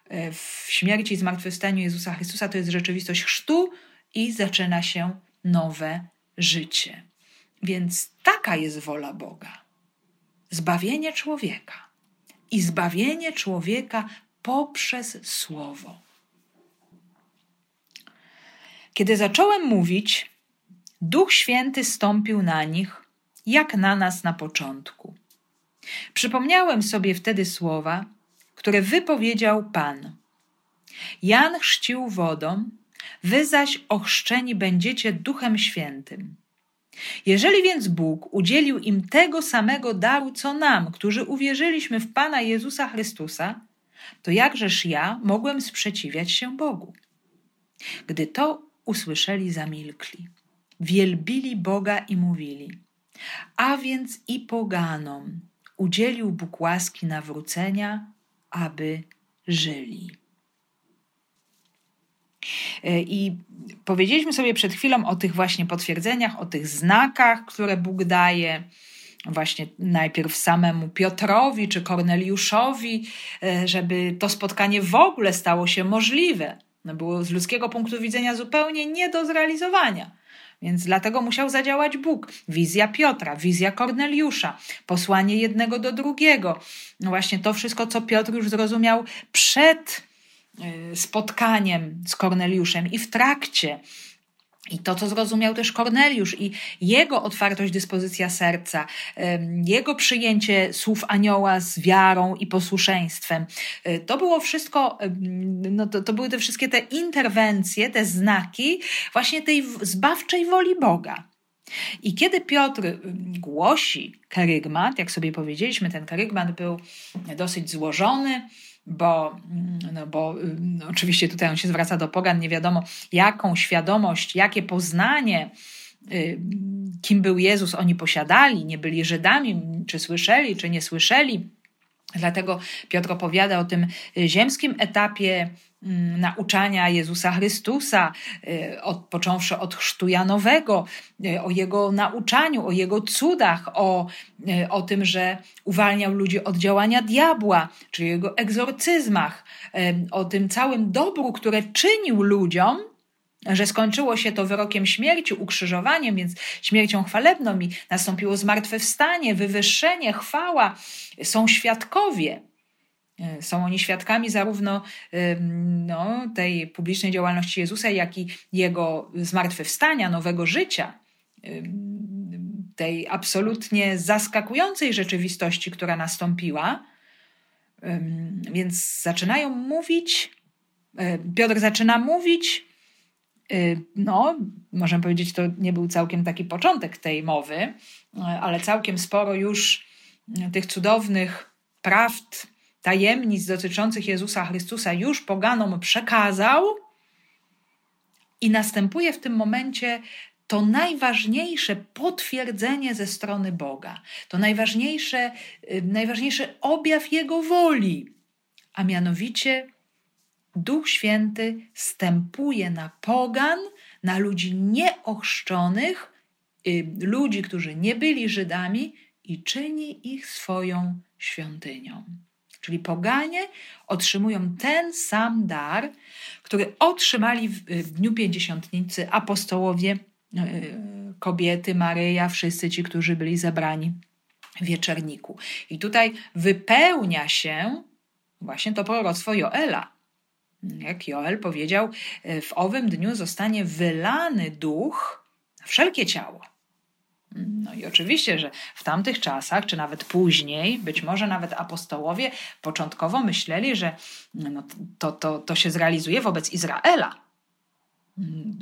B: e, w śmierci i zmartwychwstaniu Jezusa Chrystusa. To jest rzeczywistość chrztu i zaczyna się nowe życie. Więc taka jest wola Boga. Zbawienie człowieka. I zbawienie człowieka poprzez słowo. Kiedy zacząłem mówić, Duch Święty stąpił na nich, jak na nas na początku. Przypomniałem sobie wtedy słowa, które wypowiedział Pan. Jan chrzcił wodą, wy zaś ochrzczeni będziecie Duchem Świętym. Jeżeli więc Bóg udzielił im tego samego daru, co nam, którzy uwierzyliśmy w Pana Jezusa Chrystusa, to jakżeż ja mogłem sprzeciwiać się Bogu? Gdy to usłyszeli, zamilkli. Wielbili Boga i mówili: A więc i poganom udzielił Bóg łaski nawrócenia, aby żyli. E, I powiedzieliśmy sobie przed chwilą o tych właśnie potwierdzeniach, o tych znakach, które Bóg daje. Właśnie najpierw samemu Piotrowi czy Korneliuszowi, e, żeby to spotkanie w ogóle stało się możliwe. No było z ludzkiego punktu widzenia zupełnie nie do zrealizowania. Więc dlatego musiał zadziałać Bóg. Wizja Piotra, wizja Korneliusza, posłanie jednego do drugiego. No właśnie to wszystko, co Piotr już zrozumiał przed y, spotkaniem z Korneliuszem i w trakcie i to, co zrozumiał też Korneliusz, i jego otwartość, dyspozycja serca, jego przyjęcie słów anioła z wiarą i posłuszeństwem, e, to było wszystko, no to, to były te wszystkie te interwencje, te znaki właśnie tej zbawczej woli Boga. I kiedy Piotr głosi karygmat, jak sobie powiedzieliśmy, ten karygmat był dosyć złożony, bo, mm, no bo no oczywiście tutaj on się zwraca do pogan, nie wiadomo jaką świadomość, jakie poznanie, y, kim był Jezus, oni posiadali, nie byli Żydami, czy słyszeli, czy nie słyszeli. Dlatego Piotr opowiada o tym ziemskim etapie nauczania Jezusa Chrystusa, y, od, począwszy od chrztu Janowego, y, o Jego nauczaniu, o Jego cudach, o, y, o tym, że uwalniał ludzi od działania diabła, czy Jego egzorcyzmach, o tym całym dobru, które czynił ludziom, że skończyło się to wyrokiem śmierci, ukrzyżowaniem, więc śmiercią chwalebną i nastąpiło zmartwychwstanie, wywyższenie, chwała. Są świadkowie są oni świadkami zarówno no, tej publicznej działalności Jezusa, jak i jego zmartwychwstania, nowego życia, tej absolutnie zaskakującej rzeczywistości, która nastąpiła. Więc zaczynają mówić, e, Piotr zaczyna mówić, e, no, możemy powiedzieć, to nie był całkiem taki początek tej mowy, ale całkiem sporo już tych cudownych prawd tajemnic dotyczących Jezusa Chrystusa już poganom przekazał, i następuje w tym momencie to najważniejsze potwierdzenie ze strony Boga, to najważniejsze, y, najważniejszy objaw Jego woli, a mianowicie Duch Święty stępuje na pogan, na ludzi nieochrzczonych, y, ludzi, którzy nie byli Żydami i czyni ich swoją świątynią. Czyli poganie otrzymują ten sam dar, który otrzymali w, dniu pięćdziesiątnicy apostołowie, e, kobiety, Maryja, wszyscy ci, którzy byli zebrani w wieczerniku. I tutaj wypełnia się właśnie to proroctwo Joela. Jak Joel powiedział, e, w owym dniu zostanie wylany duch na wszelkie ciało. No i oczywiście, że w tamtych czasach, czy nawet później, być może nawet apostołowie początkowo myśleli, że no to, to, to się zrealizuje wobec Izraela.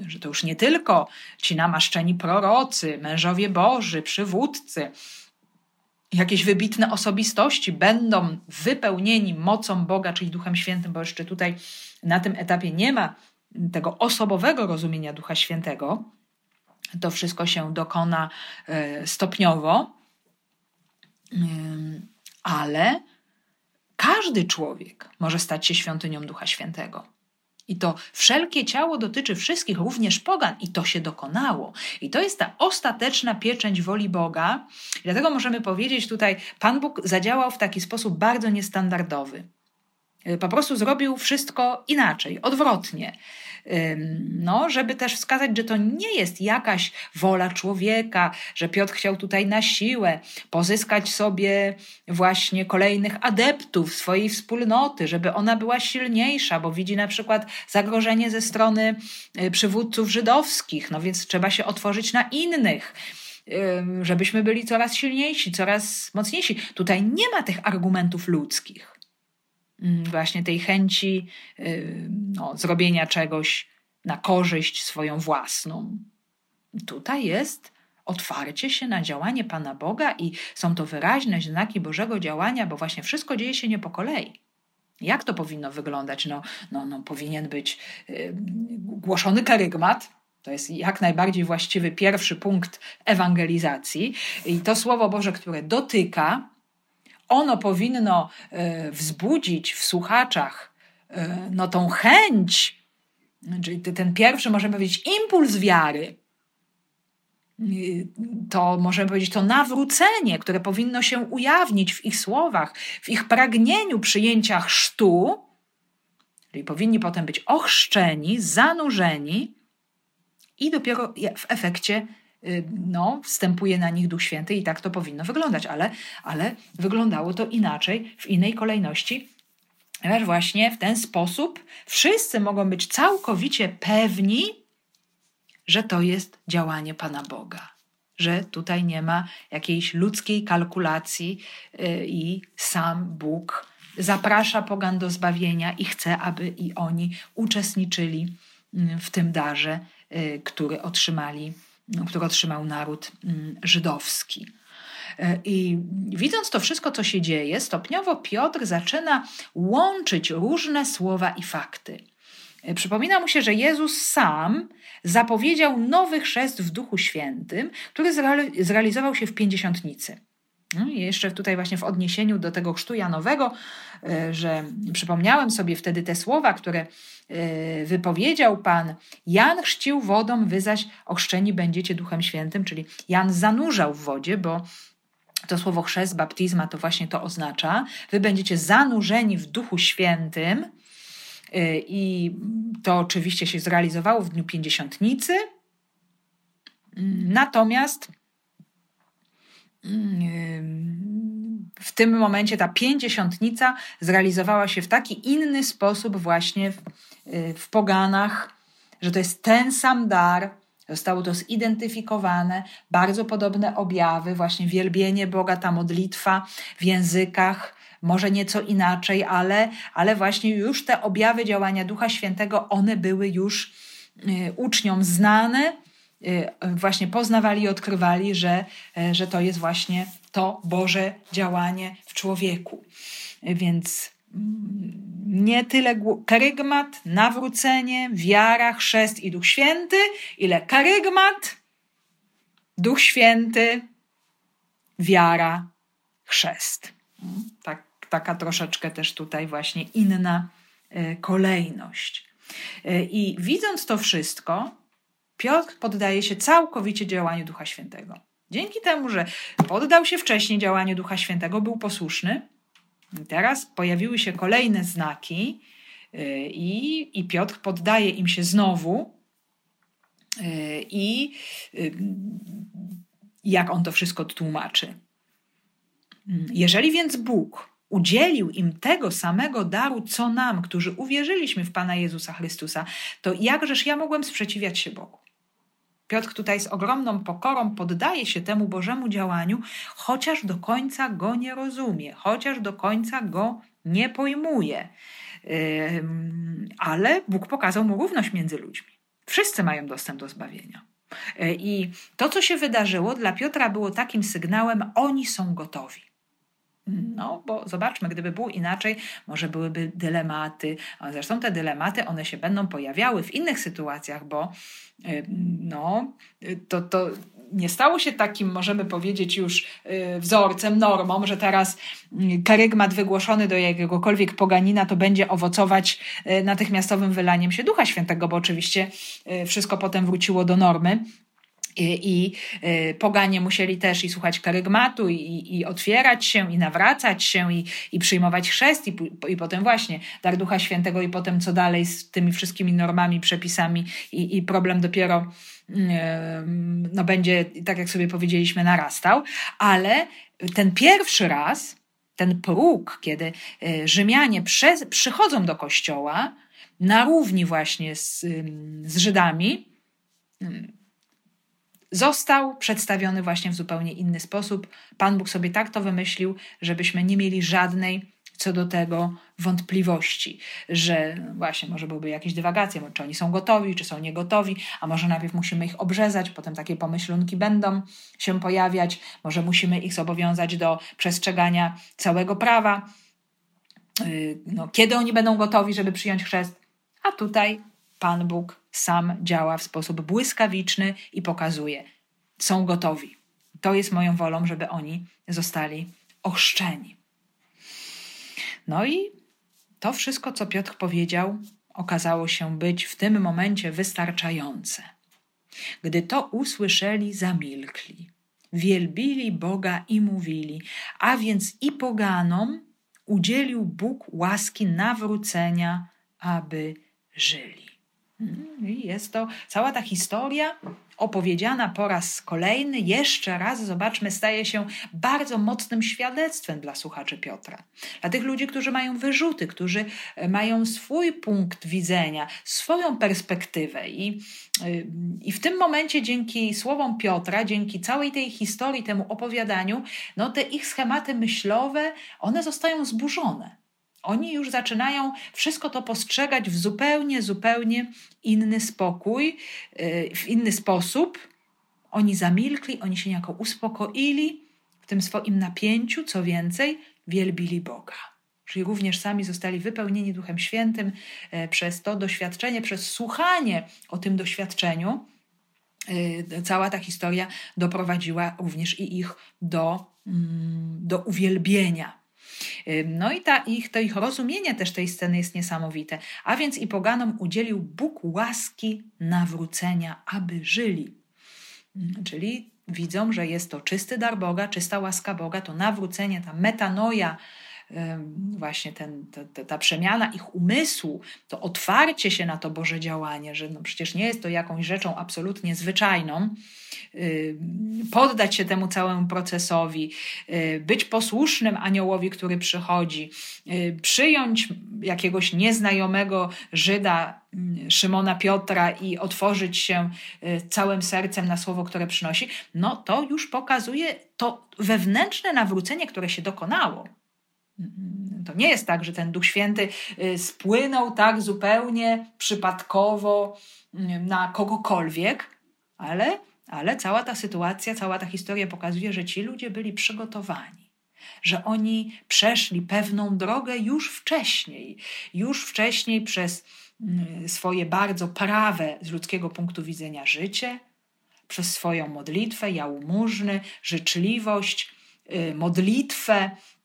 B: Że to już nie tylko ci namaszczeni prorocy, mężowie Boży, przywódcy, jakieś wybitne osobistości będą wypełnieni mocą Boga, czyli Duchem Świętym, bo jeszcze tutaj na tym etapie nie ma tego osobowego rozumienia Ducha Świętego, to wszystko się dokona e, stopniowo, ale każdy człowiek może stać się świątynią Ducha Świętego. I to wszelkie ciało dotyczy wszystkich, również pogan, i to się dokonało. I to jest ta ostateczna pieczęć woli Boga. I dlatego możemy powiedzieć tutaj, Pan Bóg zadziałał w taki sposób bardzo niestandardowy. Po prostu zrobił wszystko inaczej, odwrotnie no, żeby też wskazać, że to nie jest jakaś wola człowieka, że Piotr chciał tutaj na siłę pozyskać sobie właśnie kolejnych adeptów swojej wspólnoty, żeby ona była silniejsza, bo widzi na przykład zagrożenie ze strony y, przywódców żydowskich, no więc trzeba się otworzyć na innych żebyśmy byli coraz silniejsi, coraz mocniejsi. Tutaj nie ma tych argumentów ludzkich. Mm, właśnie tej chęci y, no, zrobienia czegoś na korzyść swoją własną. Tutaj jest otwarcie się na działanie Pana Boga i są to wyraźne znaki Bożego działania, bo właśnie wszystko dzieje się nie po kolei. Jak to powinno wyglądać? No, no, no powinien być yy, głoszony karygmat, to jest jak najbardziej właściwy pierwszy punkt ewangelizacji. I to Słowo Boże, które dotyka, ono powinno e, wzbudzić w słuchaczach e, no, tą chęć, czyli ten pierwszy, możemy powiedzieć, impuls wiary. To możemy powiedzieć, to nawrócenie, które powinno się ujawnić w ich słowach, w ich pragnieniu przyjęcia chrztu, czyli powinni potem być ochrzczeni, zanurzeni, i dopiero w efekcie no, wstępuje na nich Duch Święty i tak to powinno wyglądać, ale, ale wyglądało to inaczej, w innej kolejności. Ponieważ właśnie w ten sposób wszyscy mogą być całkowicie pewni, że to jest działanie Pana Boga, że tutaj nie ma jakiejś ludzkiej kalkulacji y, i sam Bóg zaprasza pogan do zbawienia i chce, aby i oni uczestniczyli y, w tym darze, który otrzymali który otrzymał naród mm, żydowski. E, I widząc to wszystko, co się dzieje, stopniowo Piotr zaczyna łączyć różne słowa i fakty. E, przypomina mu się, że Jezus sam zapowiedział nowy chrzest w Duchu Świętym, który zrealizował się w pięćdziesiątnicy. No jeszcze tutaj właśnie w odniesieniu do tego chrztu Janowego, e, że przypomniałem sobie wtedy te słowa, które e, wypowiedział Pan. Jan chrzcił wodą, wy zaś ochrzczeni będziecie Duchem Świętym, czyli Jan zanurzał w wodzie, bo to słowo chrzest, baptizma to właśnie to oznacza. Wy będziecie zanurzeni w Duchu Świętym e, i to oczywiście się zrealizowało w dniu Pięćdziesiątnicy. Natomiast w tym momencie ta pięćdziesiątnica zrealizowała się w taki inny sposób właśnie w, w poganach, że to jest ten sam dar, zostało to zidentyfikowane, bardzo podobne objawy, właśnie wielbienie Boga, ta modlitwa w językach, może nieco inaczej, ale, ale właśnie już te objawy działania Ducha Świętego, one były już y, uczniom znane, Y, właśnie poznawali i odkrywali, że, e, że to jest właśnie to Boże działanie w człowieku. Więc mm, nie tyle karygmat, nawrócenie, wiara, chrzest i Duch Święty, ile karygmat, Duch Święty, wiara, chrzest. Tak, taka troszeczkę też tutaj właśnie inna e, kolejność. E, I widząc to wszystko, Piotr poddaje się całkowicie działaniu Ducha Świętego. Dzięki temu, że poddał się wcześniej działaniu Ducha Świętego, był posłuszny, teraz pojawiły się kolejne znaki y, i, i Piotr poddaje im się znowu. Y, I y, jak on to wszystko tłumaczy? Jeżeli więc Bóg udzielił im tego samego daru, co nam, którzy uwierzyliśmy w Pana Jezusa Chrystusa, to jakżeż ja mogłem sprzeciwiać się Bogu? Piotr tutaj z ogromną pokorą poddaje się temu Bożemu działaniu, chociaż do końca go nie rozumie, chociaż do końca go nie pojmuje. Ale Bóg pokazał mu równość między ludźmi. Wszyscy mają dostęp do zbawienia. I to, co się wydarzyło, dla Piotra było takim sygnałem: oni są gotowi. No, bo zobaczmy, gdyby było inaczej, może byłyby dylematy. Zresztą te dylematy, one się będą pojawiały w innych sytuacjach, bo y, no, to, to nie stało się takim, możemy powiedzieć, już y, wzorcem, normą, że teraz y, karygmat wygłoszony do jakiegokolwiek poganina to będzie owocować natychmiastowym wylaniem się Ducha Świętego, bo oczywiście wszystko potem wróciło do normy I, y, poganie musieli też i słuchać karygmatu, i, i otwierać się, i nawracać się, i, i przyjmować chrzest, i, i potem właśnie dar Ducha Świętego, i potem co dalej z tymi wszystkimi normami, przepisami, i, i problem dopiero no, będzie, tak jak sobie powiedzieliśmy, narastał. Ale ten pierwszy raz, ten próg, kiedy y, Rzymianie przychodzą do kościoła na równi właśnie z, z Żydami, został przedstawiony właśnie w zupełnie inny sposób. Pan Bóg sobie tak to wymyślił, żebyśmy nie mieli żadnej co do tego wątpliwości, że właśnie może byłyby jakieś dywagacje, czy oni są gotowi, czy są niegotowi, a może najpierw musimy ich obrzezać, potem takie pomyślunki będą się pojawiać, może musimy ich zobowiązać do przestrzegania całego prawa. Y, no, kiedy oni będą gotowi, żeby przyjąć chrzest? A tutaj Pan Bóg sam działa w sposób błyskawiczny i pokazuje, są gotowi. To jest moją wolą, żeby oni zostali ochrzczeni. No i to wszystko, co Piotr powiedział, okazało się być w tym momencie wystarczające. Gdy to usłyszeli, zamilkli, wielbili Boga i mówili, a więc i poganom udzielił Bóg łaski nawrócenia, aby żyli. I jest to cała ta historia opowiedziana po raz kolejny, jeszcze raz, zobaczmy, staje się bardzo mocnym świadectwem dla słuchaczy Piotra. Dla tych ludzi, którzy mają wyrzuty, którzy e, mają swój punkt widzenia, swoją perspektywę. I, y, i w tym momencie, dzięki słowom Piotra, dzięki całej tej historii, temu opowiadaniu, no te ich schematy myślowe, one zostają zburzone. Oni już zaczynają wszystko to postrzegać w zupełnie, zupełnie inny spokój, y, w inny sposób. Oni zamilkli, oni się niejako uspokoili w tym swoim napięciu, co więcej, wielbili Boga. Czyli również sami zostali wypełnieni Duchem Świętym e, przez to doświadczenie, przez słuchanie o tym doświadczeniu. E, cała ta historia doprowadziła również i ich do, mm, do uwielbienia no i ta ich, to ich rozumienie też tej sceny jest niesamowite. A więc i poganom udzielił Bóg łaski nawrócenia, aby żyli. Czyli widzą, że jest to czysty dar Boga, czysta łaska Boga, to nawrócenie, ta metanoja, właśnie ten, ta, ta, przemiana ich umysłu, to otwarcie się na to Boże działanie, że no przecież nie jest to jakąś rzeczą absolutnie zwyczajną, poddać się temu całemu procesowi, y, być posłusznym aniołowi, który przychodzi, y, przyjąć jakiegoś nieznajomego Żyda, Szymona Piotra i otworzyć się y, całym sercem na słowo, które przynosi, no to już pokazuje to wewnętrzne nawrócenie, które się dokonało. Mm, to nie jest tak, że ten Duch Święty spłynął tak zupełnie przypadkowo mm, na kogokolwiek, ale ale cała ta sytuacja, cała ta historia pokazuje, że ci ludzie byli przygotowani, że oni przeszli pewną drogę już wcześniej, już wcześniej przez mm, swoje bardzo prawe z ludzkiego punktu widzenia życie, przez swoją modlitwę, jałmużny, życzliwość, y, modlitwę, y,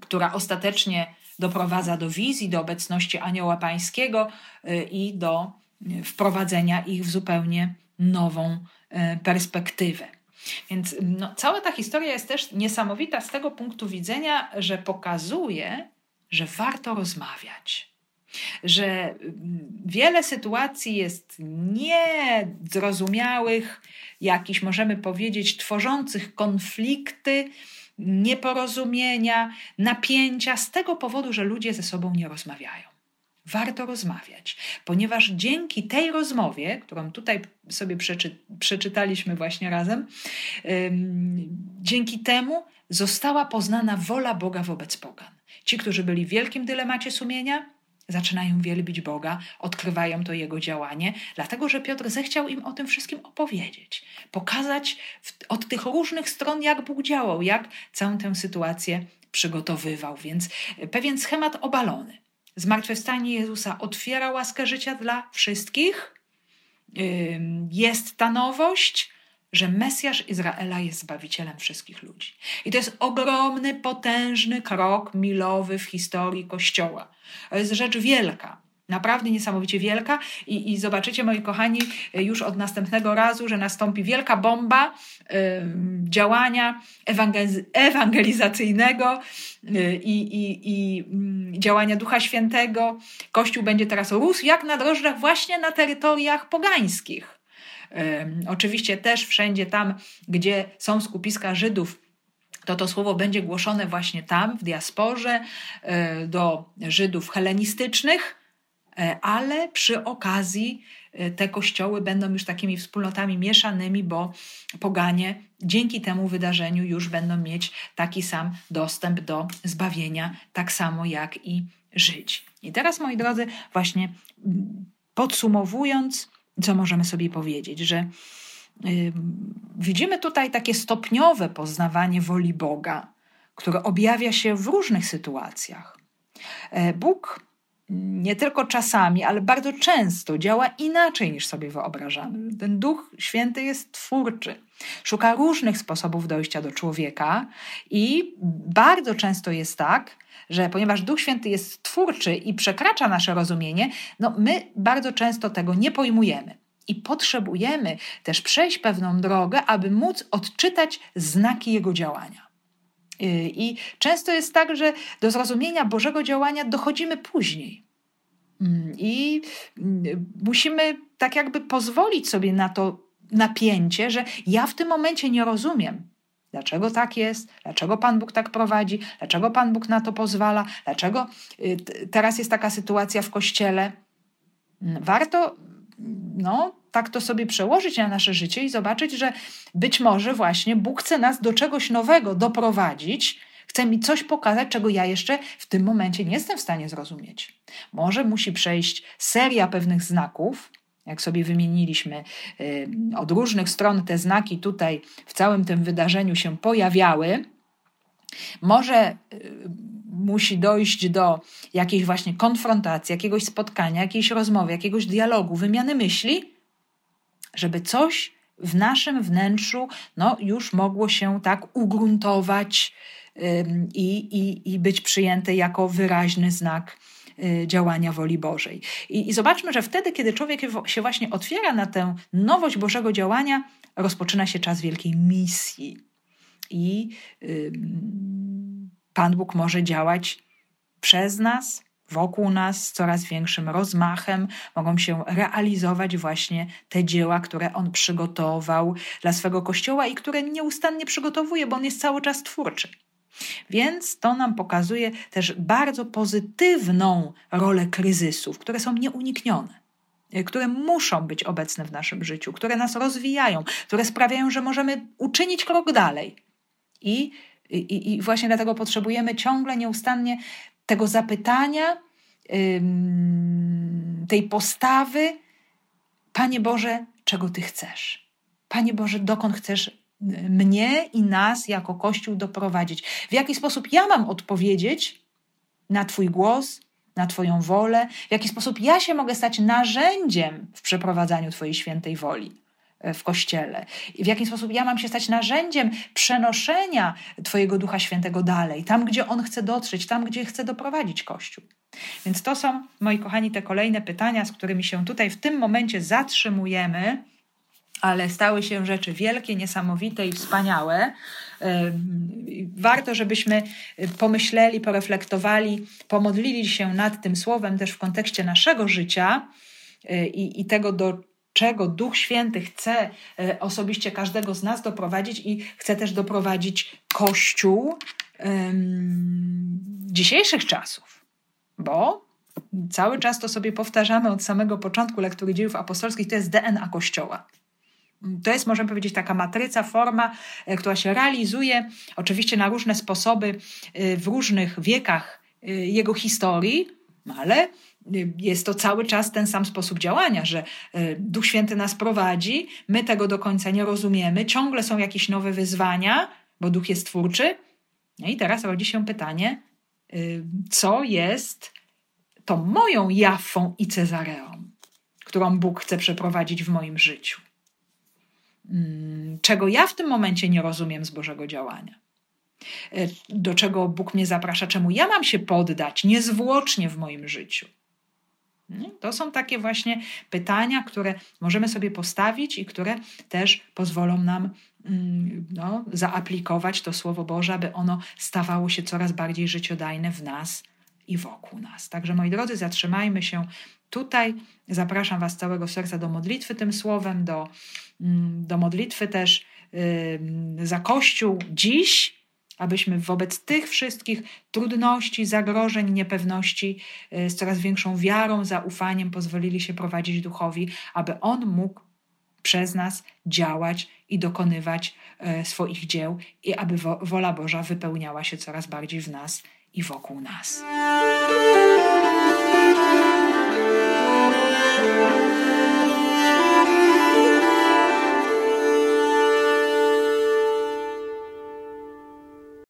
B: która ostatecznie doprowadza do wizji, do obecności Anioła Pańskiego y, i do wprowadzenia ich w zupełnie nową E, perspektywę. Więc no, cała ta historia jest też niesamowita z tego punktu widzenia, że pokazuje, że warto rozmawiać. Że mm, wiele sytuacji jest niezrozumiałych, jakichś możemy powiedzieć, tworzących konflikty, nieporozumienia, napięcia z tego powodu, że ludzie ze sobą nie rozmawiają warto rozmawiać, ponieważ dzięki tej rozmowie, którą tutaj sobie przeczy, przeczytaliśmy właśnie razem, dzięki temu została poznana wola Boga wobec pogan. Ci, którzy byli w wielkim dylemacie sumienia, zaczynają wielbić Boga, odkrywają to Jego działanie, dlatego że Piotr zechciał im o tym wszystkim opowiedzieć, pokazać w, od tych różnych stron, jak Bóg działał, jak całą tę sytuację przygotowywał. Więc pewien schemat obalony. Zmartwychwstanie Jezusa otwiera łaskę życia dla wszystkich. Jest ta nowość, że Mesjasz Izraela jest zbawicielem wszystkich ludzi. I to jest ogromny, potężny krok milowy w historii Kościoła. To jest rzecz wielka. naprawdę niesamowicie wielka i, i zobaczycie, moi kochani, już od następnego razu, że nastąpi wielka bomba y, działania ewangelizacyjnego y, i, i y, działania Ducha Świętego. Kościół będzie teraz rósł jak na drożdżach właśnie na terytoriach pogańskich. Oczywiście też wszędzie tam, gdzie są skupiska Żydów, to to słowo będzie głoszone właśnie tam, w diasporze, y, do Żydów helenistycznych, E, ale przy okazji e, te kościoły będą już takimi wspólnotami mieszanymi, bo poganie dzięki temu wydarzeniu już będą mieć taki sam dostęp do zbawienia, tak samo jak i Żydzi. I teraz, moi drodzy, właśnie podsumowując, co możemy sobie powiedzieć, że yy, widzimy tutaj takie stopniowe poznawanie woli Boga, które objawia się w różnych sytuacjach. Bóg nie tylko czasami, ale bardzo często działa inaczej niż sobie wyobrażamy. Ten Duch Święty jest twórczy. Szuka różnych sposobów dojścia do człowieka i bardzo często jest tak, że ponieważ Duch Święty jest twórczy i przekracza nasze rozumienie, no my bardzo często tego nie pojmujemy. I potrzebujemy też przejść pewną drogę, aby móc odczytać znaki Jego działania. Y, I często jest tak, że do zrozumienia Bożego działania dochodzimy później. Mm, I mm, musimy tak jakby pozwolić sobie na to napięcie, że ja w tym momencie nie rozumiem, dlaczego tak jest, dlaczego Pan Bóg tak prowadzi, dlaczego Pan Bóg na to pozwala, dlaczego y, teraz jest taka sytuacja w kościele. Mm, warto no, tak to sobie przełożyć na nasze życie i zobaczyć, że być może właśnie Bóg chce nas do czegoś nowego doprowadzić, chce mi coś pokazać, czego ja jeszcze w tym momencie nie jestem w stanie zrozumieć. Może musi przejść seria pewnych znaków, jak sobie wymieniliśmy, y, od różnych stron te znaki tutaj w całym tym wydarzeniu się pojawiały. Może y, musi dojść do jakiejś właśnie konfrontacji, jakiegoś spotkania, jakiejś rozmowy, jakiegoś dialogu, wymiany myśli, żeby coś w naszym wnętrzu no, już mogło się tak ugruntować i, i, i być przyjęte jako wyraźny znak działania woli Bożej. I, I, zobaczmy, że wtedy, kiedy człowiek się właśnie otwiera na tę nowość Bożego działania, rozpoczyna się czas wielkiej misji. I Pan Bóg może działać przez nas, wokół nas z coraz większym rozmachem, mogą się realizować właśnie te dzieła, które On przygotował dla swego Kościoła i które nieustannie przygotowuje, bo On jest cały czas twórczy. Więc to nam pokazuje też bardzo pozytywną rolę kryzysów, które są nieuniknione które muszą być obecne w naszym życiu, które nas rozwijają, które sprawiają, że możemy uczynić krok dalej. I i, I, właśnie dlatego potrzebujemy ciągle, nieustannie tego zapytania, tej postawy: Panie Boże, czego Ty chcesz? Panie Boże, dokąd chcesz mnie i nas jako Kościół doprowadzić? W jaki sposób ja mam odpowiedzieć na Twój głos, na Twoją wolę? W jaki sposób ja się mogę stać narzędziem w przeprowadzaniu Twojej świętej woli? w kościele. W jaki sposób ja mam się stać narzędziem przenoszenia Twojego Ducha Świętego dalej, tam gdzie On chce dotrzeć, tam gdzie chce doprowadzić Kościół. Więc to są, moi kochani, te kolejne pytania, z którymi się tutaj w tym momencie zatrzymujemy, ale stały się rzeczy wielkie, niesamowite i wspaniałe. Warto, żebyśmy pomyśleli, poreflektowali, pomodlili się nad tym słowem też w kontekście naszego życia y, i, i tego, do czego Duch Święty chce e, osobiście każdego z nas doprowadzić i chce też doprowadzić Kościół um, dzisiejszych czasów. Bo cały czas to sobie powtarzamy od samego początku lektury dziejów apostolskich, to jest DNA Kościoła. To jest, możemy powiedzieć, taka matryca, forma, e, która się realizuje oczywiście na różne sposoby e, w różnych wiekach jego historii, ale jest to cały czas ten sam sposób działania, że e, Duch Święty nas prowadzi, my tego do końca nie rozumiemy, ciągle są jakieś nowe wyzwania, bo Duch jest twórczy. No i teraz rodzi się pytanie, e, co jest tą moją Jaffą i Cezareą, którą Bóg chce przeprowadzić w moim życiu. Mm, czego ja w tym momencie nie rozumiem z Bożego działania e, do czego Bóg mnie zaprasza, czemu ja mam się poddać niezwłocznie w moim życiu. To są takie właśnie pytania, które możemy sobie postawić i które też pozwolą nam mm, no, zaaplikować to Słowo Boże, aby ono stawało się coraz bardziej życiodajne w nas i wokół nas. Także moi drodzy, zatrzymajmy się tutaj. Zapraszam Was całego serca do modlitwy tym słowem, do, mm, do modlitwy też za Kościół dziś, abyśmy wobec tych wszystkich trudności, zagrożeń, niepewności y, z coraz większą wiarą, zaufaniem pozwolili się prowadzić duchowi, aby On mógł przez nas działać i dokonywać y, swoich dzieł, i aby wola Boża wypełniała się coraz bardziej w nas i wokół nas.